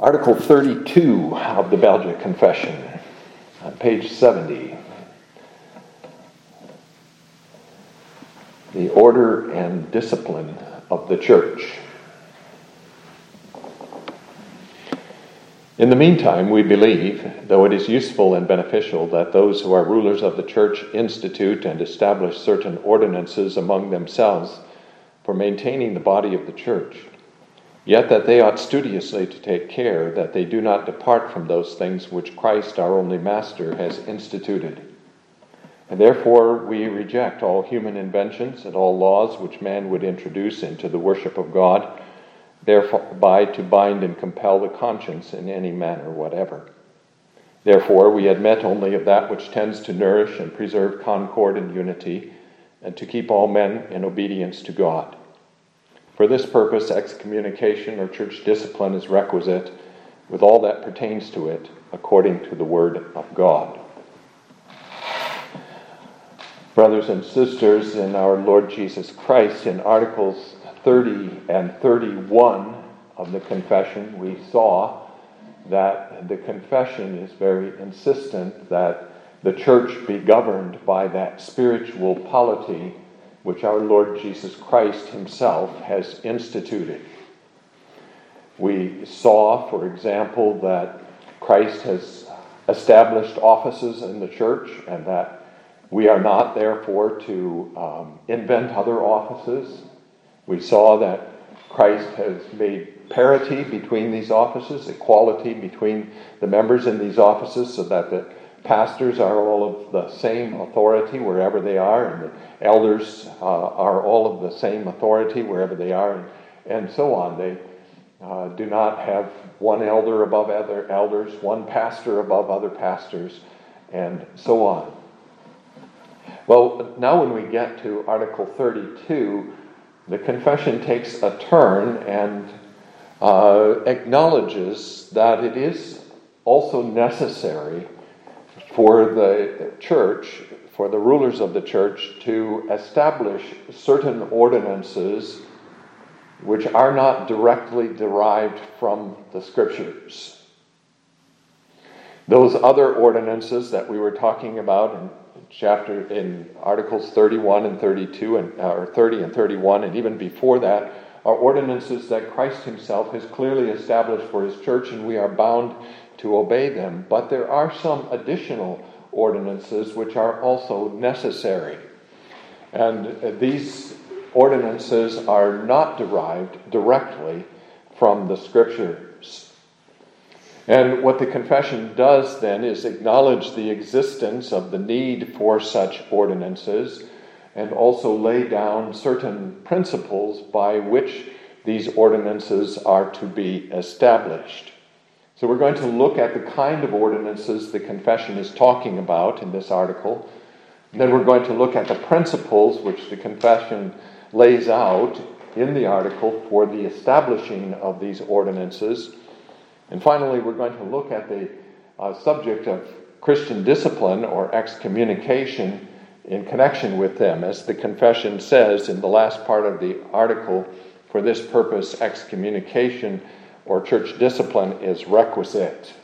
Article 32 of the Belgic Confession, on page 70. The order and discipline of the church. In the meantime, we believe, though it is useful and beneficial, that those who are rulers of the church institute and establish certain ordinances among themselves for maintaining the body of the church Yet that they ought studiously to take care that they do not depart from those things which Christ, our only Master, has instituted. And therefore we reject all human inventions and all laws which man would introduce into the worship of God, thereby to bind and compel the conscience in any manner whatever. Therefore we admit only of that which tends to nourish and preserve concord and unity, and to keep all men in obedience to God. For this purpose, excommunication or church discipline is requisite with all that pertains to it according to the Word of God. Brothers and sisters in our Lord Jesus Christ, in Articles 30 and 31 of the Confession, we saw that the Confession is very insistent that the church be governed by that spiritual polity which our Lord Jesus Christ Himself has instituted. We saw, for example, that Christ has established offices in the church and that we are not, therefore, to um, invent other offices. We saw that Christ has made parity between these offices, equality between the members in these offices, so that the pastors are all of the same authority wherever they are, and the elders uh, are all of the same authority wherever they are, and, so on. They uh, do not have one elder above other elders, one pastor above other pastors, and so on. Well, now when we get to Article 32, the confession takes a turn and uh, acknowledges that it is also necessary for the church, for the rulers of the church, to establish certain ordinances which are not directly derived from the scriptures. Those other ordinances that we were talking about in chapter in articles 31 and 32 and uh, or 30 and 31 and even before that are ordinances that Christ himself has clearly established for his church and we are bound to obey them. But there are some additional ordinances which are also necessary. And these ordinances are not derived directly from the scriptures. And what the confession does then is acknowledge the existence of the need for such ordinances and also lay down certain principles by which these ordinances are to be established. So we're going to look at the kind of ordinances the confession is talking about in this article. Then we're going to look at the principles which the confession lays out in the article for the establishing of these ordinances. And finally, we're going to look at the uh, subject of Christian discipline or excommunication in connection with them. As the confession says in the last part of the article, for this purpose, excommunication or church discipline is requisite.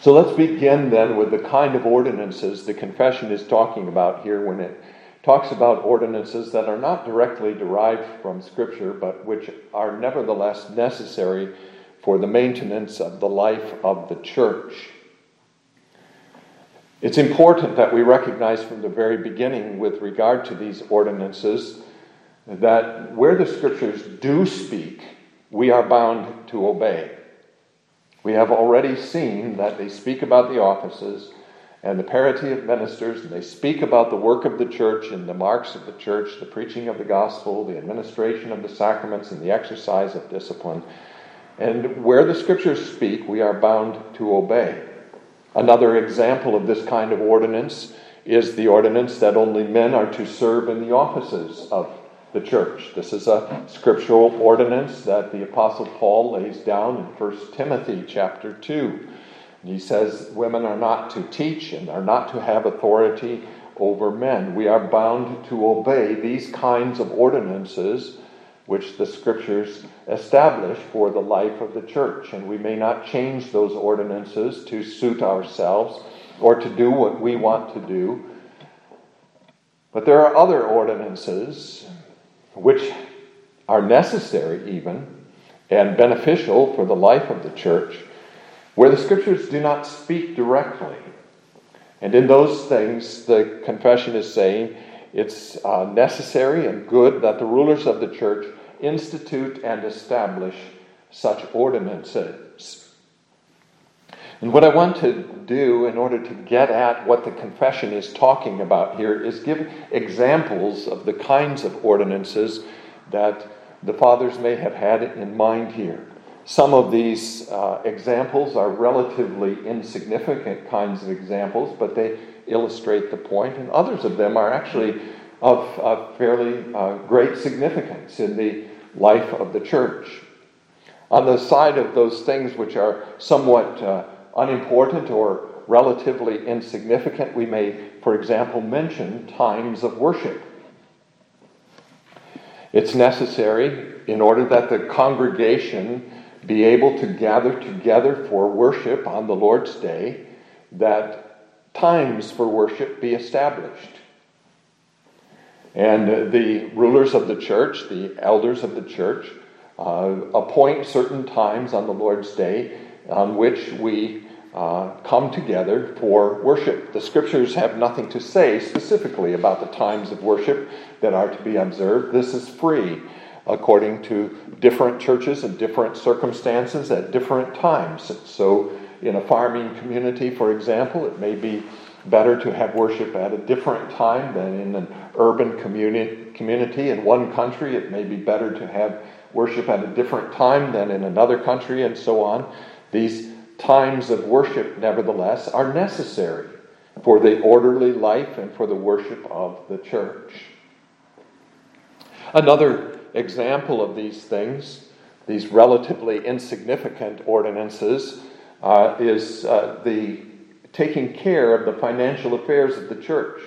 So let's begin then with the kind of ordinances the confession is talking about here when it talks about ordinances that are not directly derived from Scripture, but which are nevertheless necessary for the maintenance of the life of the church. It's important that we recognize from the very beginning, with regard to these ordinances, that where the Scriptures do speak, we are bound to obey. We have already seen that they speak about the offices and the parity of ministers, and they speak about the work of the church and the marks of the church, the preaching of the gospel, the administration of the sacraments, and the exercise of discipline. And where the scriptures speak, we are bound to obey. Another example of this kind of ordinance is the ordinance that only men are to serve in the offices of the church. This is a scriptural ordinance that the apostle Paul lays down in 1 Timothy chapter 2. he says women are not to teach and are not to have authority over men. We are bound to obey these kinds of ordinances which the scriptures establish for the life of the church. And we may not change those ordinances to suit ourselves or to do what we want to do. But there are other ordinances which are necessary, even, and beneficial for the life of the church, where the scriptures do not speak directly. And in those things, the confession is saying it's uh, necessary and good that the rulers of the church institute and establish such ordinances. And what I want to do in order to get at what the confession is talking about here is give examples of the kinds of ordinances that the fathers may have had in mind here. Some of these uh, examples are relatively insignificant kinds of examples, but they illustrate the point, and others of them are actually of, of fairly uh, great significance in the life of the church. On the side of those things which are somewhat uh, unimportant or relatively insignificant, we may, for example, mention times of worship. It's necessary in order that the congregation be able to gather together for worship on the Lord's day that times for worship be established. And the rulers of the church, the elders of the church, uh, appoint certain times on the Lord's day on which we uh, come together for worship. The scriptures have nothing to say specifically about the times of worship that are to be observed. This is free according to different churches and different circumstances at different times. So, in a farming community, for example, it may be better to have worship at a different time than in an urban communi- community. In one country, it may be better to have worship at a different time than in another country, and so on. These times of worship, nevertheless, are necessary for the orderly life and for the worship of the church. Another example of these things, these relatively insignificant ordinances, uh, is uh, the taking care of the financial affairs of the church,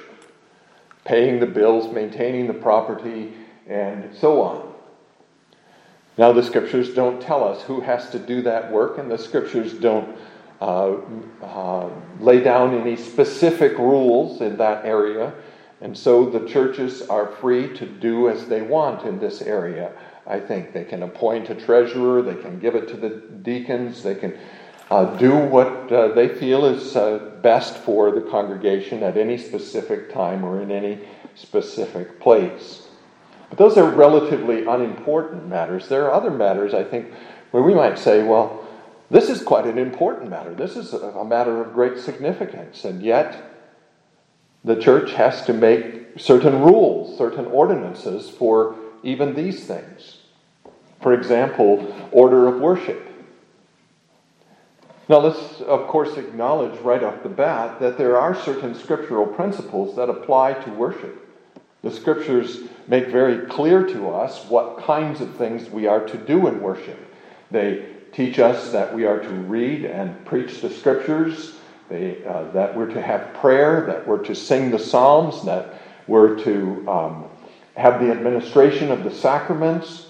paying the bills, maintaining the property, and so on. Now, the scriptures don't tell us who has to do that work, and the scriptures don't uh, uh, lay down any specific rules in that area. And so the churches are free to do as they want in this area. I think they can appoint a treasurer, they can give it to the deacons, they can uh, do what uh, they feel is uh, best for the congregation at any specific time or in any specific place. But those are relatively unimportant matters. There are other matters, I think, where we might say, well, this is quite an important matter. This is a matter of great significance. And yet, the church has to make certain rules, certain ordinances for even these things. For example, order of worship. Now, let's, of course, acknowledge right off the bat that there are certain scriptural principles that apply to worship. The scriptures make very clear to us what kinds of things we are to do in worship. They teach us that we are to read and preach the scriptures, they, uh, that we're to have prayer, that we're to sing the Psalms, that we're to um, have the administration of the sacraments,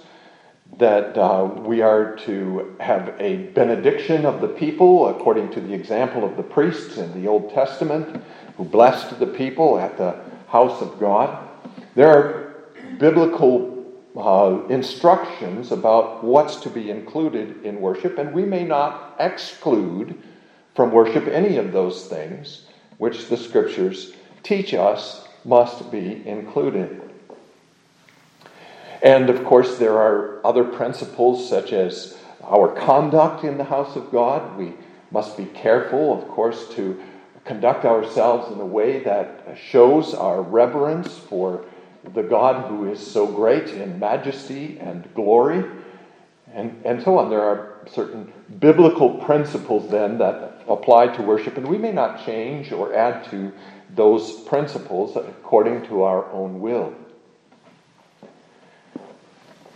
that uh, we are to have a benediction of the people according to the example of the priests in the Old Testament who blessed the people at the house of God. There are biblical uh, instructions about what's to be included in worship, and we may not exclude from worship any of those things which the scriptures teach us must be included. And of course, there are other principles such as our conduct in the house of God. We must be careful, of course, to conduct ourselves in a way that shows our reverence for the God who is so great in majesty and glory, and, and so on. There are certain biblical principles then that apply to worship, and we may not change or add to those principles according to our own will.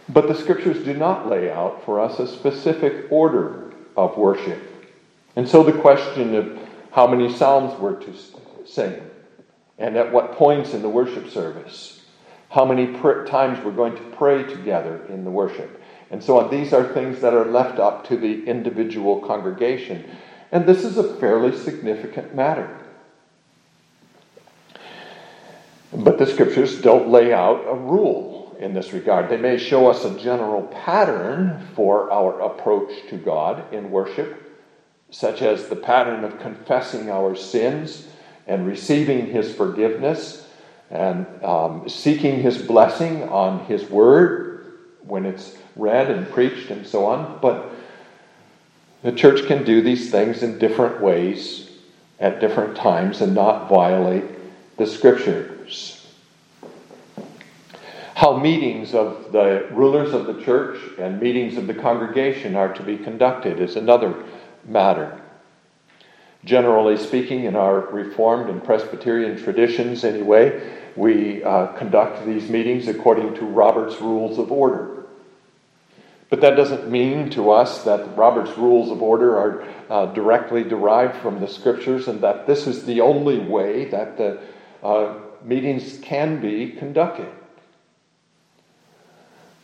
But the scriptures do not lay out for us a specific order of worship. And so the question of how many psalms we're to sing and at what points in the worship service, how many pr- times we're going to pray together in the worship, and so on. These are things that are left up to the individual congregation. And this is a fairly significant matter. But the scriptures don't lay out a rule in this regard. They may show us a general pattern for our approach to God in worship, such as the pattern of confessing our sins and receiving His forgiveness and um, seeking His blessing on His Word when it's read and preached and so on. But the church can do these things in different ways at different times and not violate the Scriptures. How meetings of the rulers of the church and meetings of the congregation are to be conducted is another matter. Generally speaking, in our Reformed and Presbyterian traditions, anyway, we uh, conduct these meetings according to Robert's Rules of Order. But that doesn't mean to us that Robert's Rules of Order are uh, directly derived from the Scriptures and that this is the only way that the uh, meetings can be conducted.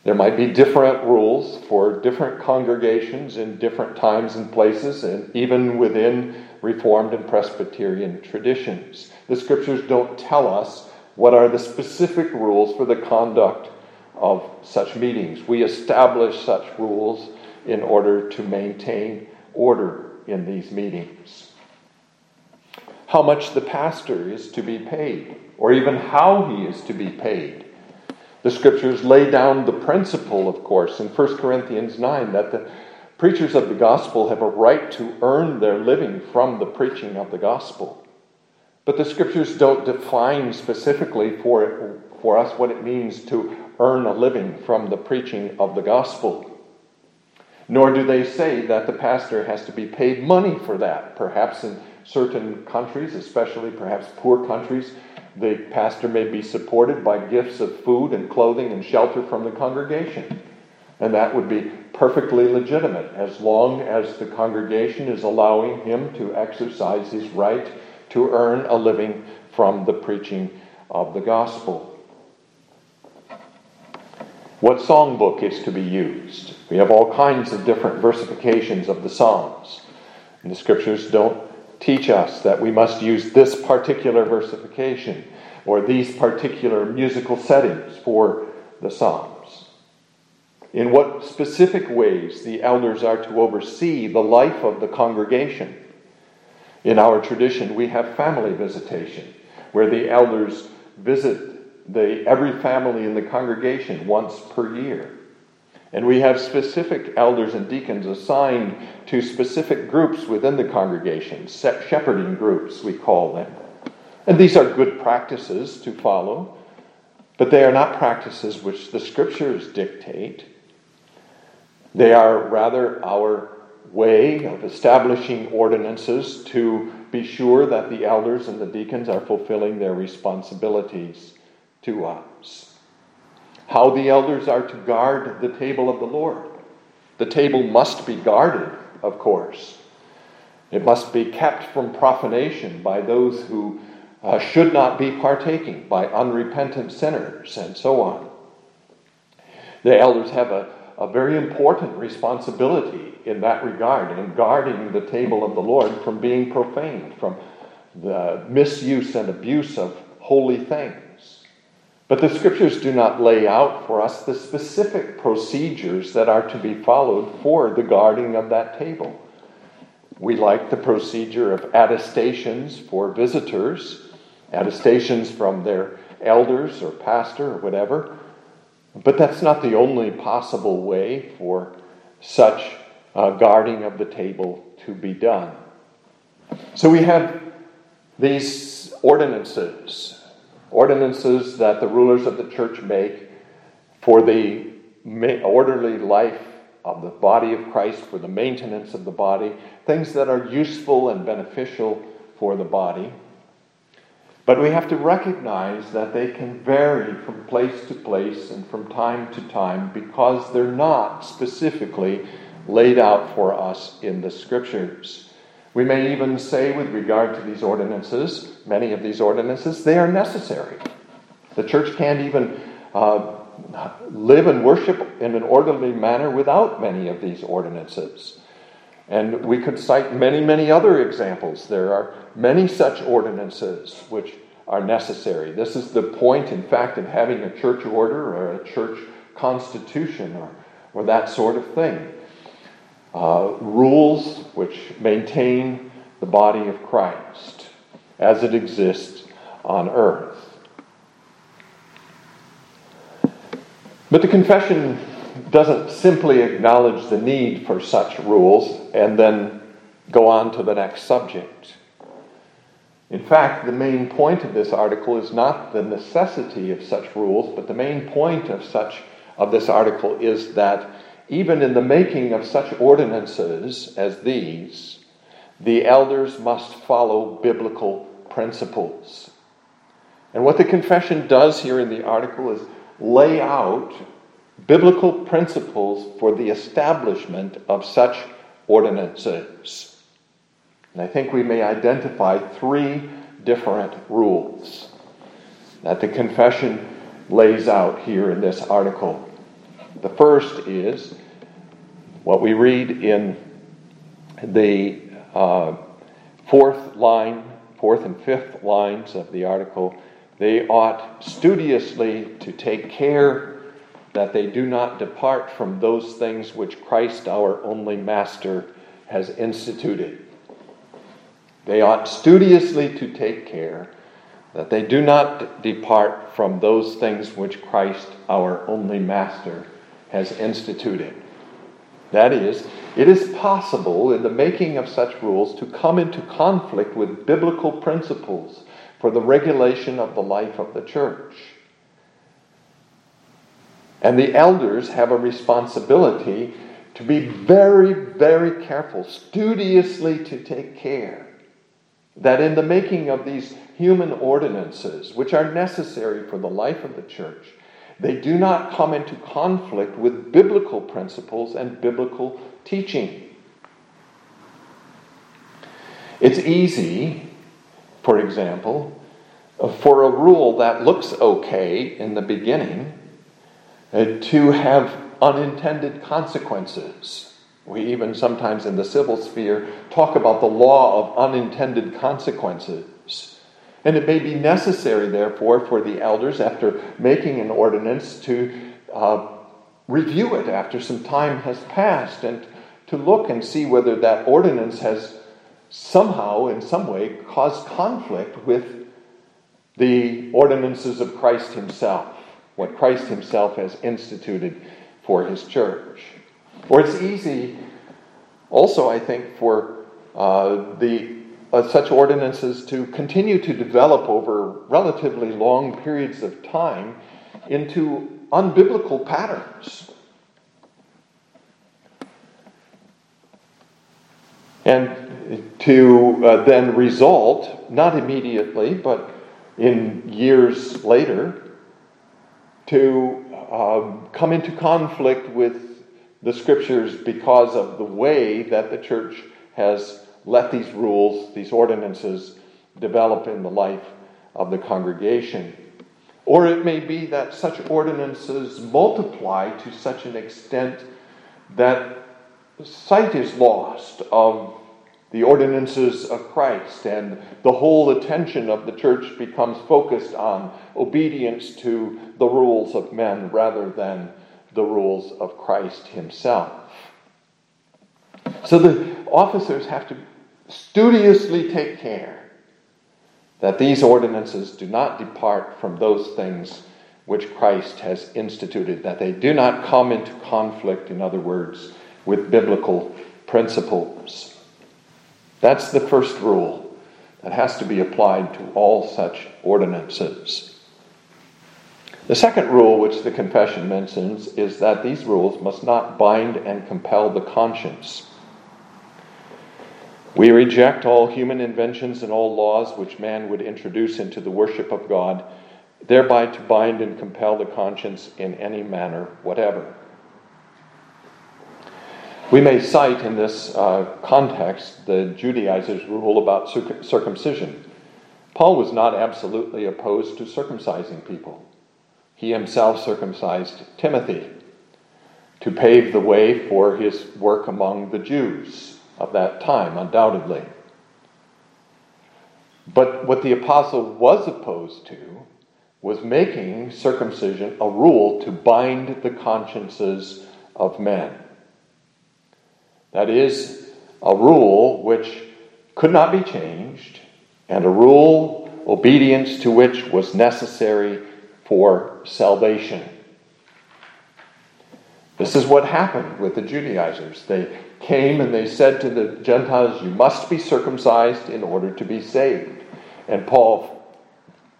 There might be different rules for different congregations in different times and places, and even within Reformed and Presbyterian traditions. The scriptures don't tell us what are the specific rules for the conduct of such meetings. We establish such rules in order to maintain order in these meetings. How much the pastor is to be paid, or even how he is to be paid the scriptures lay down the principle, of course, in 1 Corinthians 9 that the preachers of the gospel have a right to earn their living from the preaching of the gospel. But the scriptures don't define specifically for, for us what it means to earn a living from the preaching of the gospel. Nor do they say that the pastor has to be paid money for that. Perhaps in certain countries, especially perhaps poor countries, the pastor may be supported by gifts of food and clothing and shelter from the congregation. And that would be perfectly legitimate as long as the congregation is allowing him to exercise his right to earn a living from the preaching of the gospel. What songbook is to be used? We have all kinds of different versifications of the Psalms. And the scriptures don't teach us that we must use this particular versification or these particular musical settings for the Psalms. In what specific ways the elders are to oversee the life of the congregation. In our tradition, we have family visitation, where the elders visit the, every family in the congregation once per year. And we have specific elders and deacons assigned to specific groups within the congregation, shepherding groups, we call them. And these are good practices to follow, but they are not practices which the scriptures dictate. They are rather our way of establishing ordinances to be sure that the elders and the deacons are fulfilling their responsibilities to us how the elders are to guard the table of the Lord. The table must be guarded, of course. It must be kept from profanation by those who uh, should not be partaking, by unrepentant sinners, and so on. The elders have a, a very important responsibility in that regard, in guarding the table of the Lord from being profaned, from the misuse and abuse of holy things. But the scriptures do not lay out for us the specific procedures that are to be followed for the guarding of that table. We like the procedure of attestations for visitors, attestations from their elders or pastor or whatever. But that's not the only possible way for such uh, guarding of the table to be done. So we have these ordinances ordinances that the rulers of the church make for the orderly life of the body of Christ, for the maintenance of the body, things that are useful and beneficial for the body. But we have to recognize that they can vary from place to place and from time to time because they're not specifically laid out for us in the scriptures. We may even say, with regard to these ordinances, many of these ordinances, they are necessary. The church can't even uh, live and worship in an orderly manner without many of these ordinances. And we could cite many, many other examples. There are many such ordinances which are necessary. This is the point, in fact, of having a church order or a church constitution or, or that sort of thing. Uh, rules which maintain the body of Christ as it exists on earth. But the confession doesn't simply acknowledge the need for such rules and then go on to the next subject. In fact, the main point of this article is not the necessity of such rules, but the main point of such of this article is that even in the making of such ordinances as these, the elders must follow biblical principles. And what the confession does here in the article is lay out biblical principles for the establishment of such ordinances. And I think we may identify three different rules that the confession lays out here in this article. The first is what we read in the uh, fourth line, fourth and fifth lines of the article. They ought studiously to take care that they do not depart from those things which Christ, our only Master, has instituted. They ought studiously to take care that they do not depart from those things which Christ, our only Master, has instituted. That is, it is possible in the making of such rules to come into conflict with biblical principles for the regulation of the life of the church. And the elders have a responsibility to be very, very careful, studiously to take care that in the making of these human ordinances, which are necessary for the life of the church, they do not come into conflict with biblical principles and biblical teaching. It's easy, for example, for a rule that looks okay in the beginning to have unintended consequences. We even sometimes in the civil sphere talk about the law of unintended consequences. And it may be necessary, therefore, for the elders, after making an ordinance, to uh, review it after some time has passed and to look and see whether that ordinance has somehow, in some way, caused conflict with the ordinances of Christ Himself, what Christ Himself has instituted for His church. Or it's easy, also, I think, for uh, the uh, such ordinances to continue to develop over relatively long periods of time into unbiblical patterns. And to uh, then result, not immediately, but in years later, to um, come into conflict with the scriptures because of the way that the church has let these rules, these ordinances, develop in the life of the congregation. Or it may be that such ordinances multiply to such an extent that sight is lost of the ordinances of Christ, and the whole attention of the church becomes focused on obedience to the rules of men rather than the rules of Christ Himself. So the officers have to studiously take care that these ordinances do not depart from those things which Christ has instituted, that they do not come into conflict, in other words, with biblical principles. That's the first rule that has to be applied to all such ordinances. The second rule, which the confession mentions, is that these rules must not bind and compel the conscience. We reject all human inventions and all laws which man would introduce into the worship of God, thereby to bind and compel the conscience in any manner whatever. We may cite in this uh, context the Judaizers' rule about circumcision. Paul was not absolutely opposed to circumcising people. he himself circumcised Timothy to pave the way for his work among the Jews of that time, undoubtedly. But what the apostle was opposed to was making circumcision a rule to bind the consciences of men. That is, a rule which could not be changed, and a rule obedience to which was necessary for salvation. This is what happened with the Judaizers. They came and they said to the Gentiles, You must be circumcised in order to be saved. And Paul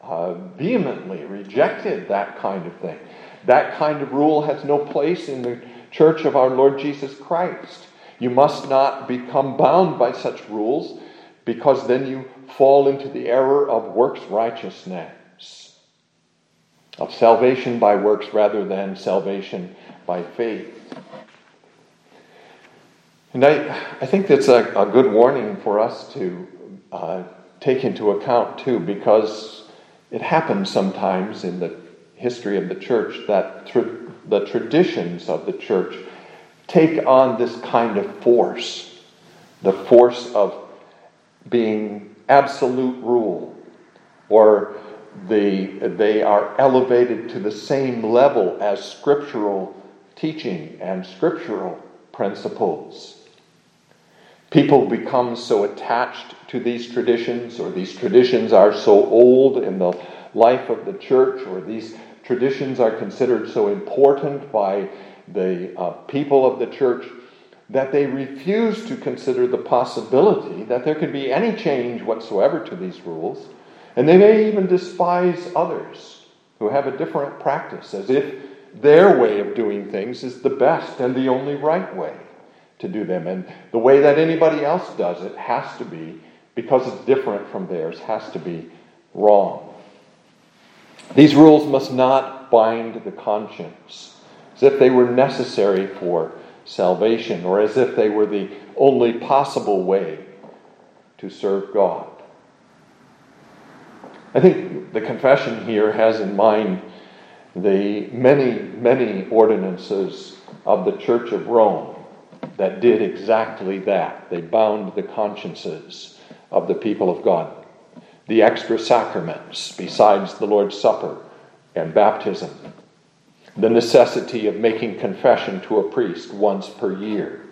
uh, vehemently rejected that kind of thing. That kind of rule has no place in the church of our Lord Jesus Christ. You must not become bound by such rules because then you fall into the error of works righteousness, of salvation by works rather than salvation by faith. And I, I think that's a, a good warning for us to uh, take into account too, because it happens sometimes in the history of the church that the traditions of the church take on this kind of force the force of being absolute rule, or the, they are elevated to the same level as scriptural teaching and scriptural principles. People become so attached to these traditions, or these traditions are so old in the life of the church, or these traditions are considered so important by the uh, people of the church that they refuse to consider the possibility that there could be any change whatsoever to these rules, and they may even despise others who have a different practice, as if their way of doing things is the best and the only right way to do them. And the way that anybody else does it has to be, because it's different from theirs, has to be wrong. These rules must not bind the conscience as if they were necessary for salvation or as if they were the only possible way to serve God. I think the confession here has in mind the many, many ordinances of the Church of Rome that did exactly that. They bound the consciences of the people of God. The extra sacraments, besides the Lord's Supper and baptism. The necessity of making confession to a priest once per year.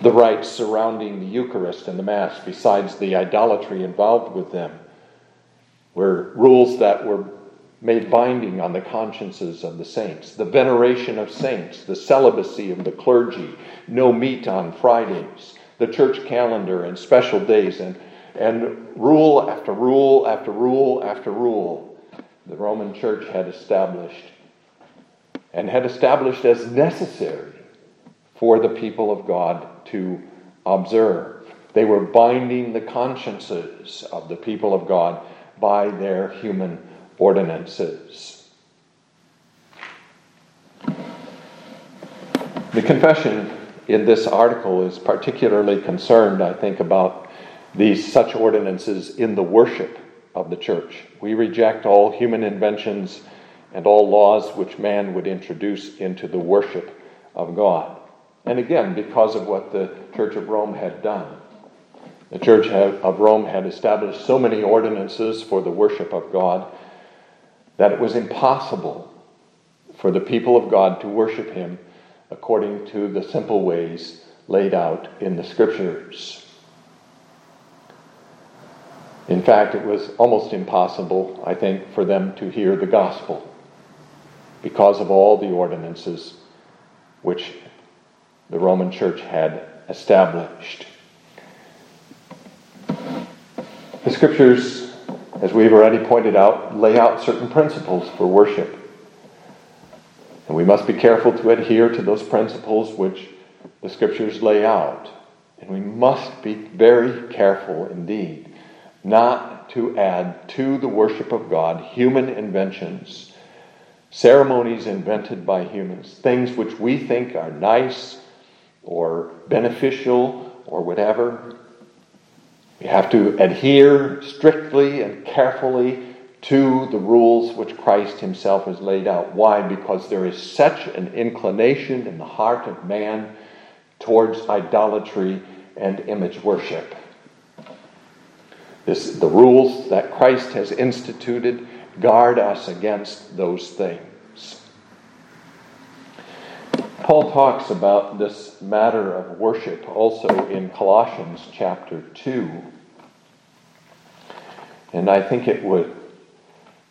The rites surrounding the Eucharist and the Mass, besides the idolatry involved with them, were rules that were made binding on the consciences of the saints, the veneration of saints, the celibacy of the clergy, no meat on Fridays, the church calendar and special days, and, and rule after rule after rule after rule the Roman church had established and had established as necessary for the people of God to observe. They were binding the consciences of the people of God by their human ordinances. The confession in this article is particularly concerned, I think, about these such ordinances in the worship of the church. We reject all human inventions and all laws which man would introduce into the worship of God. And again, because of what the Church of Rome had done. The Church of Rome had established so many ordinances for the worship of God that it was impossible for the people of God to worship Him according to the simple ways laid out in the Scriptures. In fact, it was almost impossible, I think, for them to hear the gospel because of all the ordinances which the Roman Church had established. The Scriptures as we've already pointed out, lay out certain principles for worship. And we must be careful to adhere to those principles which the scriptures lay out. And we must be very careful indeed not to add to the worship of God human inventions, ceremonies invented by humans, things which we think are nice or beneficial or whatever, we have to adhere strictly and carefully to the rules which Christ himself has laid out. Why? Because there is such an inclination in the heart of man towards idolatry and image worship. This, the rules that Christ has instituted guard us against those things. Paul talks about this matter of worship also in Colossians chapter 2. And I think it would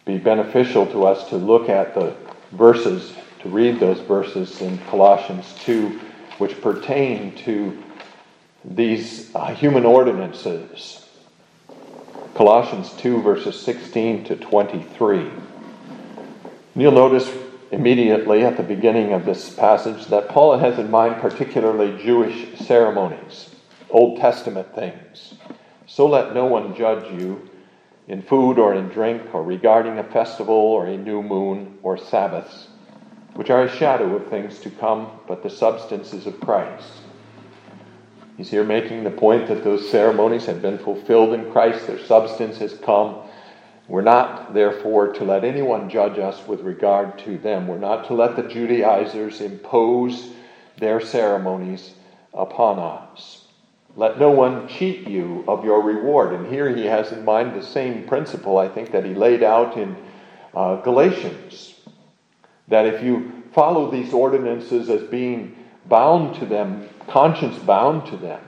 be beneficial to us to look at the verses, to read those verses in Colossians 2, which pertain to these uh, human ordinances. Colossians 2, verses 16 to 23. And you'll notice immediately at the beginning of this passage that Paul has in mind particularly Jewish ceremonies, Old Testament things. So let no one judge you in food or in drink, or regarding a festival or a new moon or Sabbaths, which are a shadow of things to come, but the substance is of Christ. He's here making the point that those ceremonies have been fulfilled in Christ, their substance has come. We're not, therefore, to let anyone judge us with regard to them. We're not to let the Judaizers impose their ceremonies upon us. Let no one cheat you of your reward. And here he has in mind the same principle, I think, that he laid out in uh, Galatians. That if you follow these ordinances as being bound to them, conscience bound to them,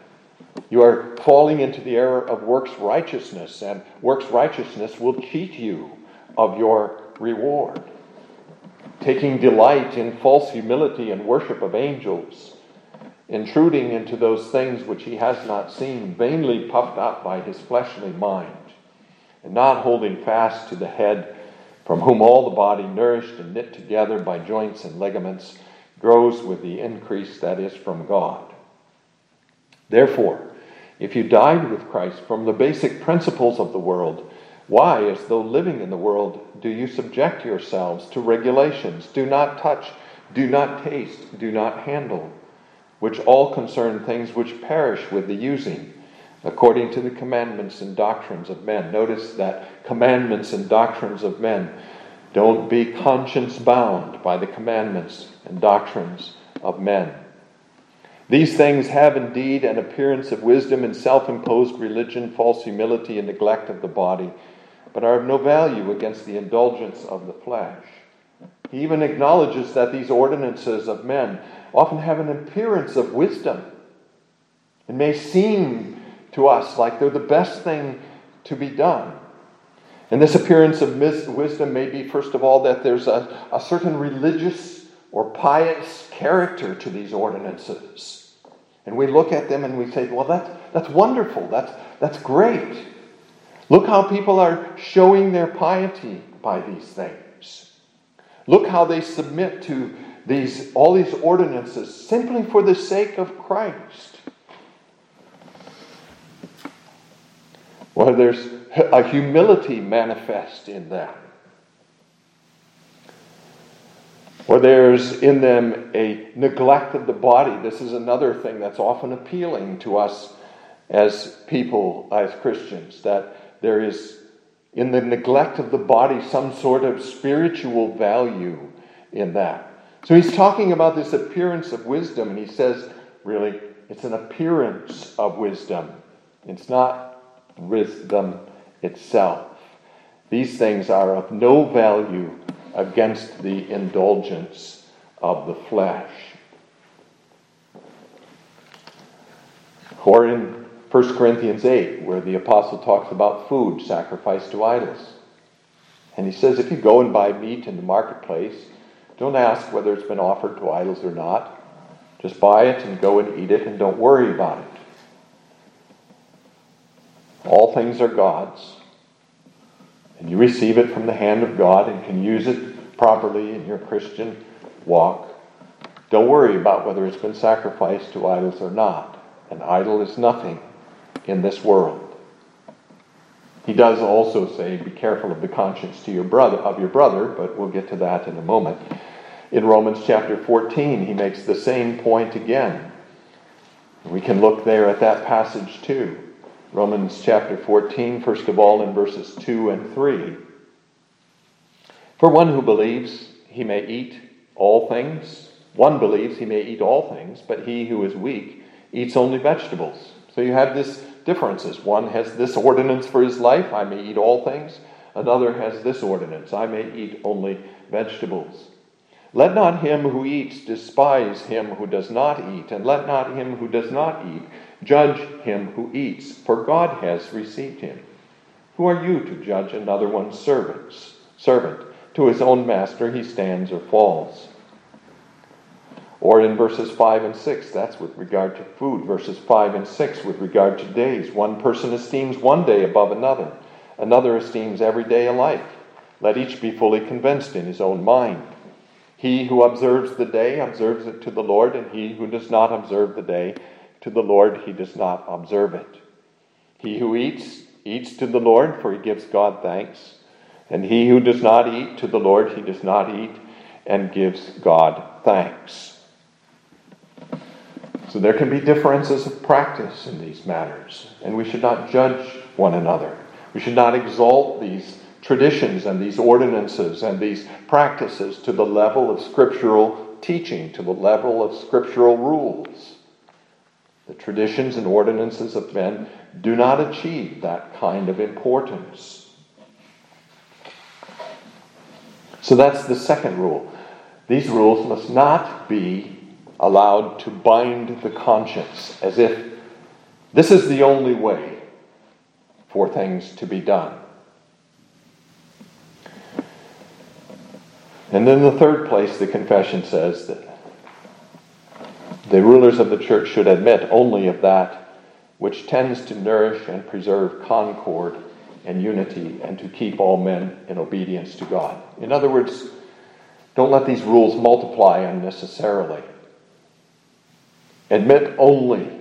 you are falling into the error of works righteousness, and works righteousness will cheat you of your reward. Taking delight in false humility and worship of angels intruding into those things which he has not seen, vainly puffed up by his fleshly mind, and not holding fast to the head, from whom all the body, nourished and knit together by joints and ligaments, grows with the increase that is from God. Therefore, if you died with Christ from the basic principles of the world, why, as though living in the world, do you subject yourselves to regulations? Do not touch, do not taste, do not handle which all concern things which perish with the using, according to the commandments and doctrines of men. Notice that commandments and doctrines of men. Don't be conscience bound by the commandments and doctrines of men. These things have indeed an appearance of wisdom and self imposed religion, false humility, and neglect of the body, but are of no value against the indulgence of the flesh. He even acknowledges that these ordinances of men often have an appearance of wisdom. It may seem to us like they're the best thing to be done. And this appearance of wisdom may be, first of all, that there's a, a certain religious or pious character to these ordinances. And we look at them and we say, well, that's, that's wonderful. That's, that's great. Look how people are showing their piety by these things. Look how they submit to these, all these ordinances simply for the sake of Christ. Well, there's a humility manifest in them. Or there's in them a neglect of the body. This is another thing that's often appealing to us as people, as Christians, that there is in the neglect of the body some sort of spiritual value in that. So he's talking about this appearance of wisdom, and he says, really, it's an appearance of wisdom. It's not wisdom itself. These things are of no value against the indulgence of the flesh. Or in 1 Corinthians 8, where the apostle talks about food sacrificed to idols. And he says, if you go and buy meat in the marketplace, don't ask whether it's been offered to idols or not. Just buy it and go and eat it and don't worry about it. All things are God's. And you receive it from the hand of God and can use it properly in your Christian walk. Don't worry about whether it's been sacrificed to idols or not. An idol is nothing in this world. He does also say, "Be careful of the conscience to your brother of your brother," but we'll get to that in a moment. In Romans chapter 14, he makes the same point again. We can look there at that passage too. Romans chapter 14, first of all, in verses 2 and 3. For one who believes he may eat all things, one believes he may eat all things, but he who is weak eats only vegetables. So you have this differences. One has this ordinance for his life, I may eat all things. Another has this ordinance, I may eat only vegetables. Let not him who eats despise him who does not eat, and let not him who does not eat judge him who eats, for God has received him. Who are you to judge another one's servants? Servant, to his own master he stands or falls. Or in verses 5 and 6, that's with regard to food. Verses 5 and 6 with regard to days. One person esteems one day above another, another esteems every day alike. Let each be fully convinced in his own mind. He who observes the day observes it to the Lord, and he who does not observe the day to the Lord, he does not observe it. He who eats, eats to the Lord, for he gives God thanks. And he who does not eat to the Lord, he does not eat and gives God thanks. So there can be differences of practice in these matters, and we should not judge one another. We should not exalt these traditions and these ordinances and these practices to the level of scriptural teaching, to the level of scriptural rules. The traditions and ordinances of men do not achieve that kind of importance. So that's the second rule. These rules must not be allowed to bind the conscience as if this is the only way for things to be done. And then the third place, the confession says that the rulers of the church should admit only of that which tends to nourish and preserve concord and unity and to keep all men in obedience to God. In other words, don't let these rules multiply unnecessarily. Admit only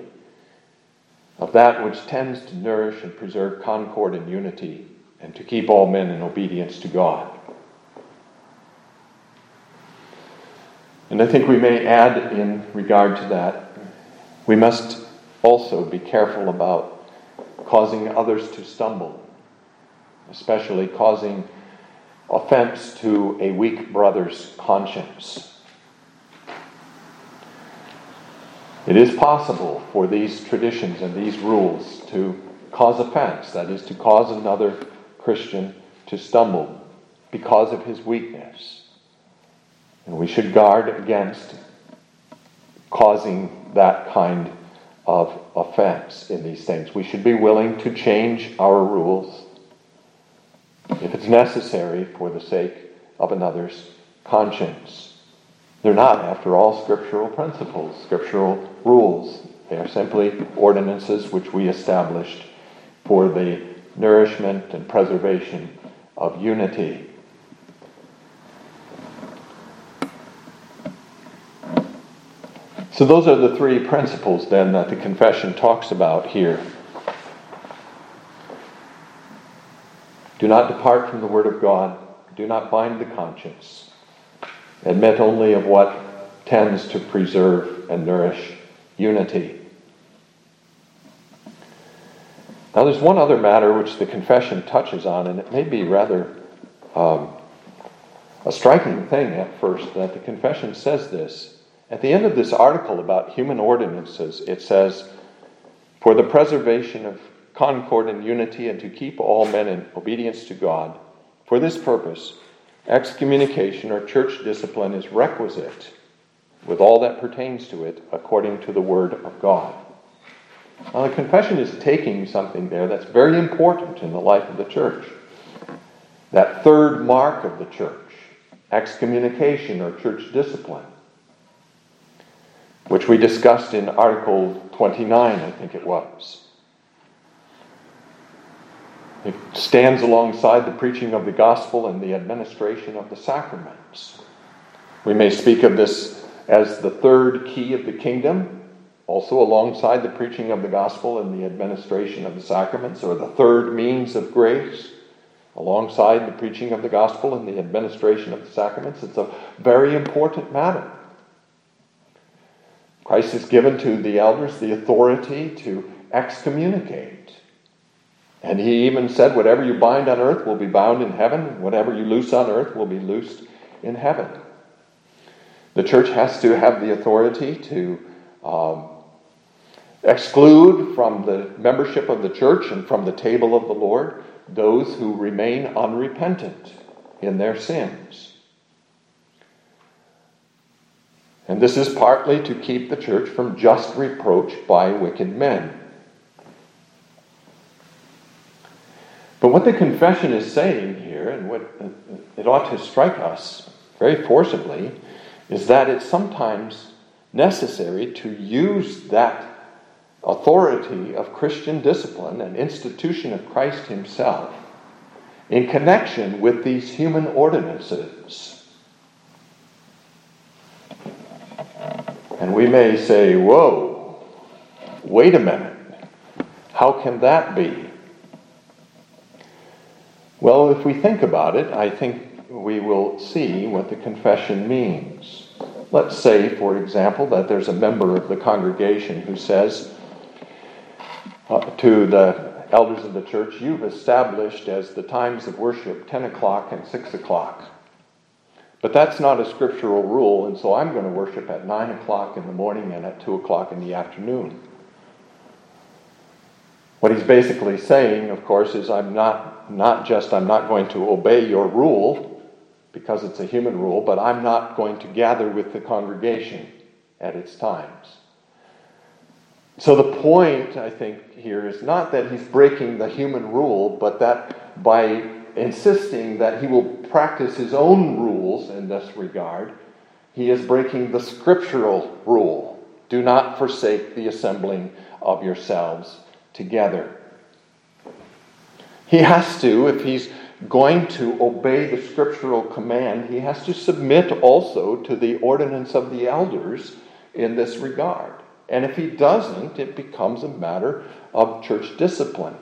of that which tends to nourish and preserve concord and unity and to keep all men in obedience to God. And I think we may add in regard to that, we must also be careful about causing others to stumble, especially causing offense to a weak brother's conscience. It is possible for these traditions and these rules to cause offense, that is, to cause another Christian to stumble because of his weakness. And we should guard against causing that kind of offense in these things. We should be willing to change our rules if it's necessary for the sake of another's conscience. They're not, after all, scriptural principles, scriptural rules. They are simply ordinances which we established for the nourishment and preservation of unity So, those are the three principles then that the confession talks about here. Do not depart from the Word of God. Do not bind the conscience. Admit only of what tends to preserve and nourish unity. Now, there's one other matter which the confession touches on, and it may be rather um, a striking thing at first that the confession says this. At the end of this article about human ordinances, it says, For the preservation of concord and unity, and to keep all men in obedience to God, for this purpose, excommunication or church discipline is requisite with all that pertains to it according to the Word of God. Now, the confession is taking something there that's very important in the life of the church. That third mark of the church, excommunication or church discipline which we discussed in Article 29, I think it was. It stands alongside the preaching of the gospel and the administration of the sacraments. We may speak of this as the third key of the kingdom, also alongside the preaching of the gospel and the administration of the sacraments, or the third means of grace, alongside the preaching of the gospel and the administration of the sacraments. It's a very important matter. Christ has given to the elders the authority to excommunicate And he even said, Whatever you bind on earth will be bound in heaven, whatever you loose on earth will be loosed in heaven. The church has to have the authority to um, exclude from the membership of the church and from the table of the Lord those who remain unrepentant in their sins. And this is partly to keep the church from just reproach by wicked men. But what the confession is saying here, and what uh, it ought to strike us very forcibly, is that it's sometimes necessary to use that authority of Christian discipline and institution of Christ Himself in connection with these human ordinances. And we may say, whoa, wait a minute, how can that be? Well, if we think about it, I think we will see what the confession means. Let's say, for example, that there's a member of the congregation who says, uh, to the elders of the church, you've established as the times of worship 10 o'clock and 6 o'clock. But that's not a scriptural rule, and so I'm going to worship at 9 o'clock in the morning and at 2 o'clock in the afternoon. What he's basically saying, of course, is I'm not, not just I'm not going to obey your rule because it's a human rule, but I'm not going to gather with the congregation at its times. So the point, I think, here is not that he's breaking the human rule, but that by insisting that he will practice his own rules in this regard, he is breaking the scriptural rule. Do not forsake the assembling of yourselves together. He has to, if he's going to obey the scriptural command, he has to submit also to the ordinance of the elders in this regard. And if he doesn't, it becomes a matter of church discipline.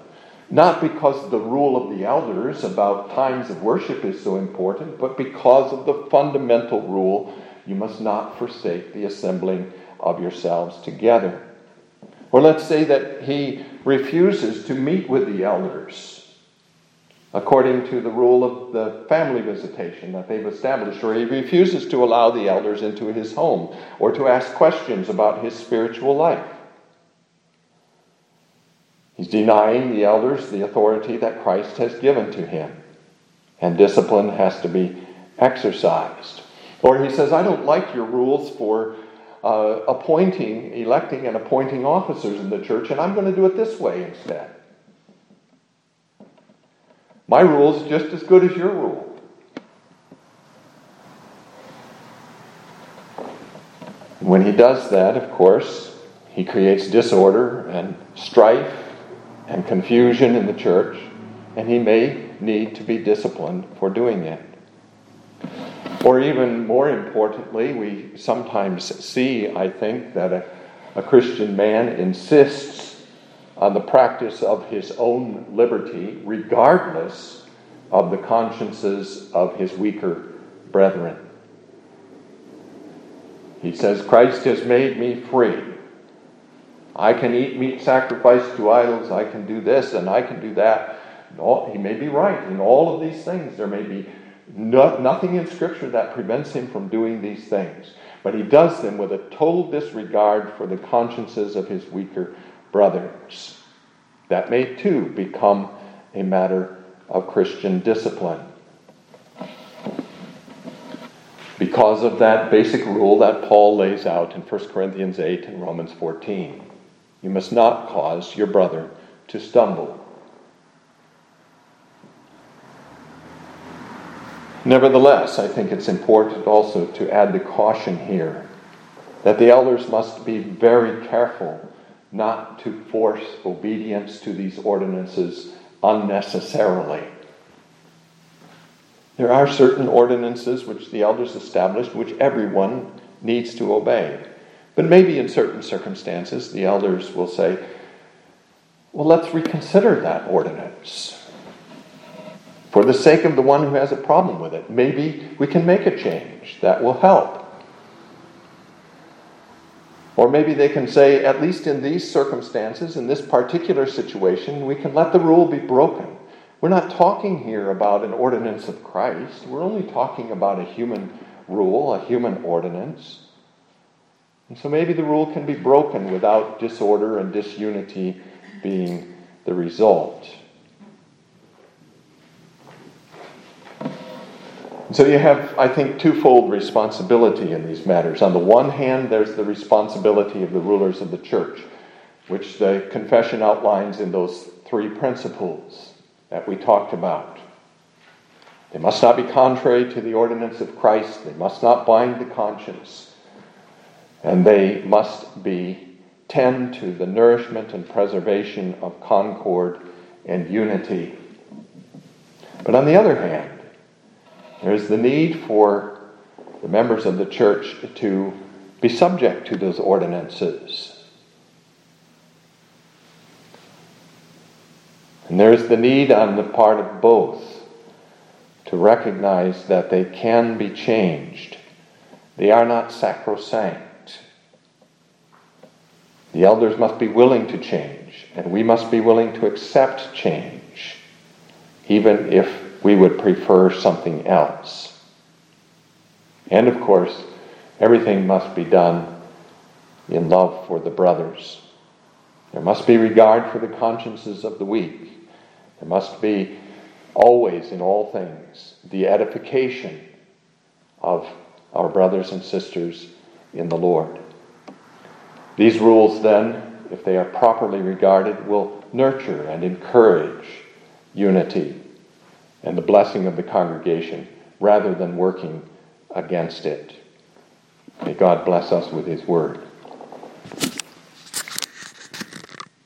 Not because the rule of the elders about times of worship is so important, but because of the fundamental rule you must not forsake the assembling of yourselves together. Or let's say that he refuses to meet with the elders according to the rule of the family visitation that they've established, or he refuses to allow the elders into his home or to ask questions about his spiritual life. He's denying the elders the authority that Christ has given to him, and discipline has to be exercised. Or he says, I don't like your rules for uh, appointing, electing, and appointing officers in the church, and I'm going to do it this way instead. My rule is just as good as your rule. When he does that, of course, he creates disorder and strife and confusion in the church, and he may need to be disciplined for doing it. Or even more importantly, we sometimes see, I think, that a, a Christian man insists on the practice of his own liberty, regardless of the consciences of his weaker brethren. He says, Christ has made me free. I can eat meat sacrificed to idols. I can do this and I can do that. he may be right in all of these things. There may be no, nothing in Scripture that prevents him from doing these things. But he does them with a total disregard for the consciences of his weaker brothers. That may too become a matter of Christian discipline. Because of that basic rule that Paul lays out in 1 Corinthians 8 and Romans 14. You must not cause your brother to stumble. Nevertheless, I think it's important also to add the caution here that the elders must be very careful not to force obedience to these ordinances unnecessarily. There are certain ordinances which the elders established which everyone needs to obey. But maybe in certain circumstances, the elders will say, well, let's reconsider that ordinance. For the sake of the one who has a problem with it, maybe we can make a change that will help. Or maybe they can say, at least in these circumstances, in this particular situation, we can let the rule be broken. We're not talking here about an ordinance of Christ. We're only talking about a human rule, a human ordinance. And so maybe the rule can be broken without disorder and disunity being the result. So you have, I think, twofold responsibility in these matters. On the one hand, there's the responsibility of the rulers of the church, which the confession outlines in those three principles that we talked about. They must not be contrary to the ordinance of Christ, they must not bind the conscience, and they must be tend to the nourishment and preservation of concord and unity. But on the other hand, there's the need for the members of the church to be subject to those ordinances. And there's the need on the part of both to recognize that they can be changed. They are not sacrosanct. The elders must be willing to change, and we must be willing to accept change, even if we would prefer something else. And of course, everything must be done in love for the brothers. There must be regard for the consciences of the weak. There must be always, in all things, the edification of our brothers and sisters in the Lord. These rules, then, if they are properly regarded, will nurture and encourage unity and the blessing of the congregation rather than working against it. May God bless us with His word.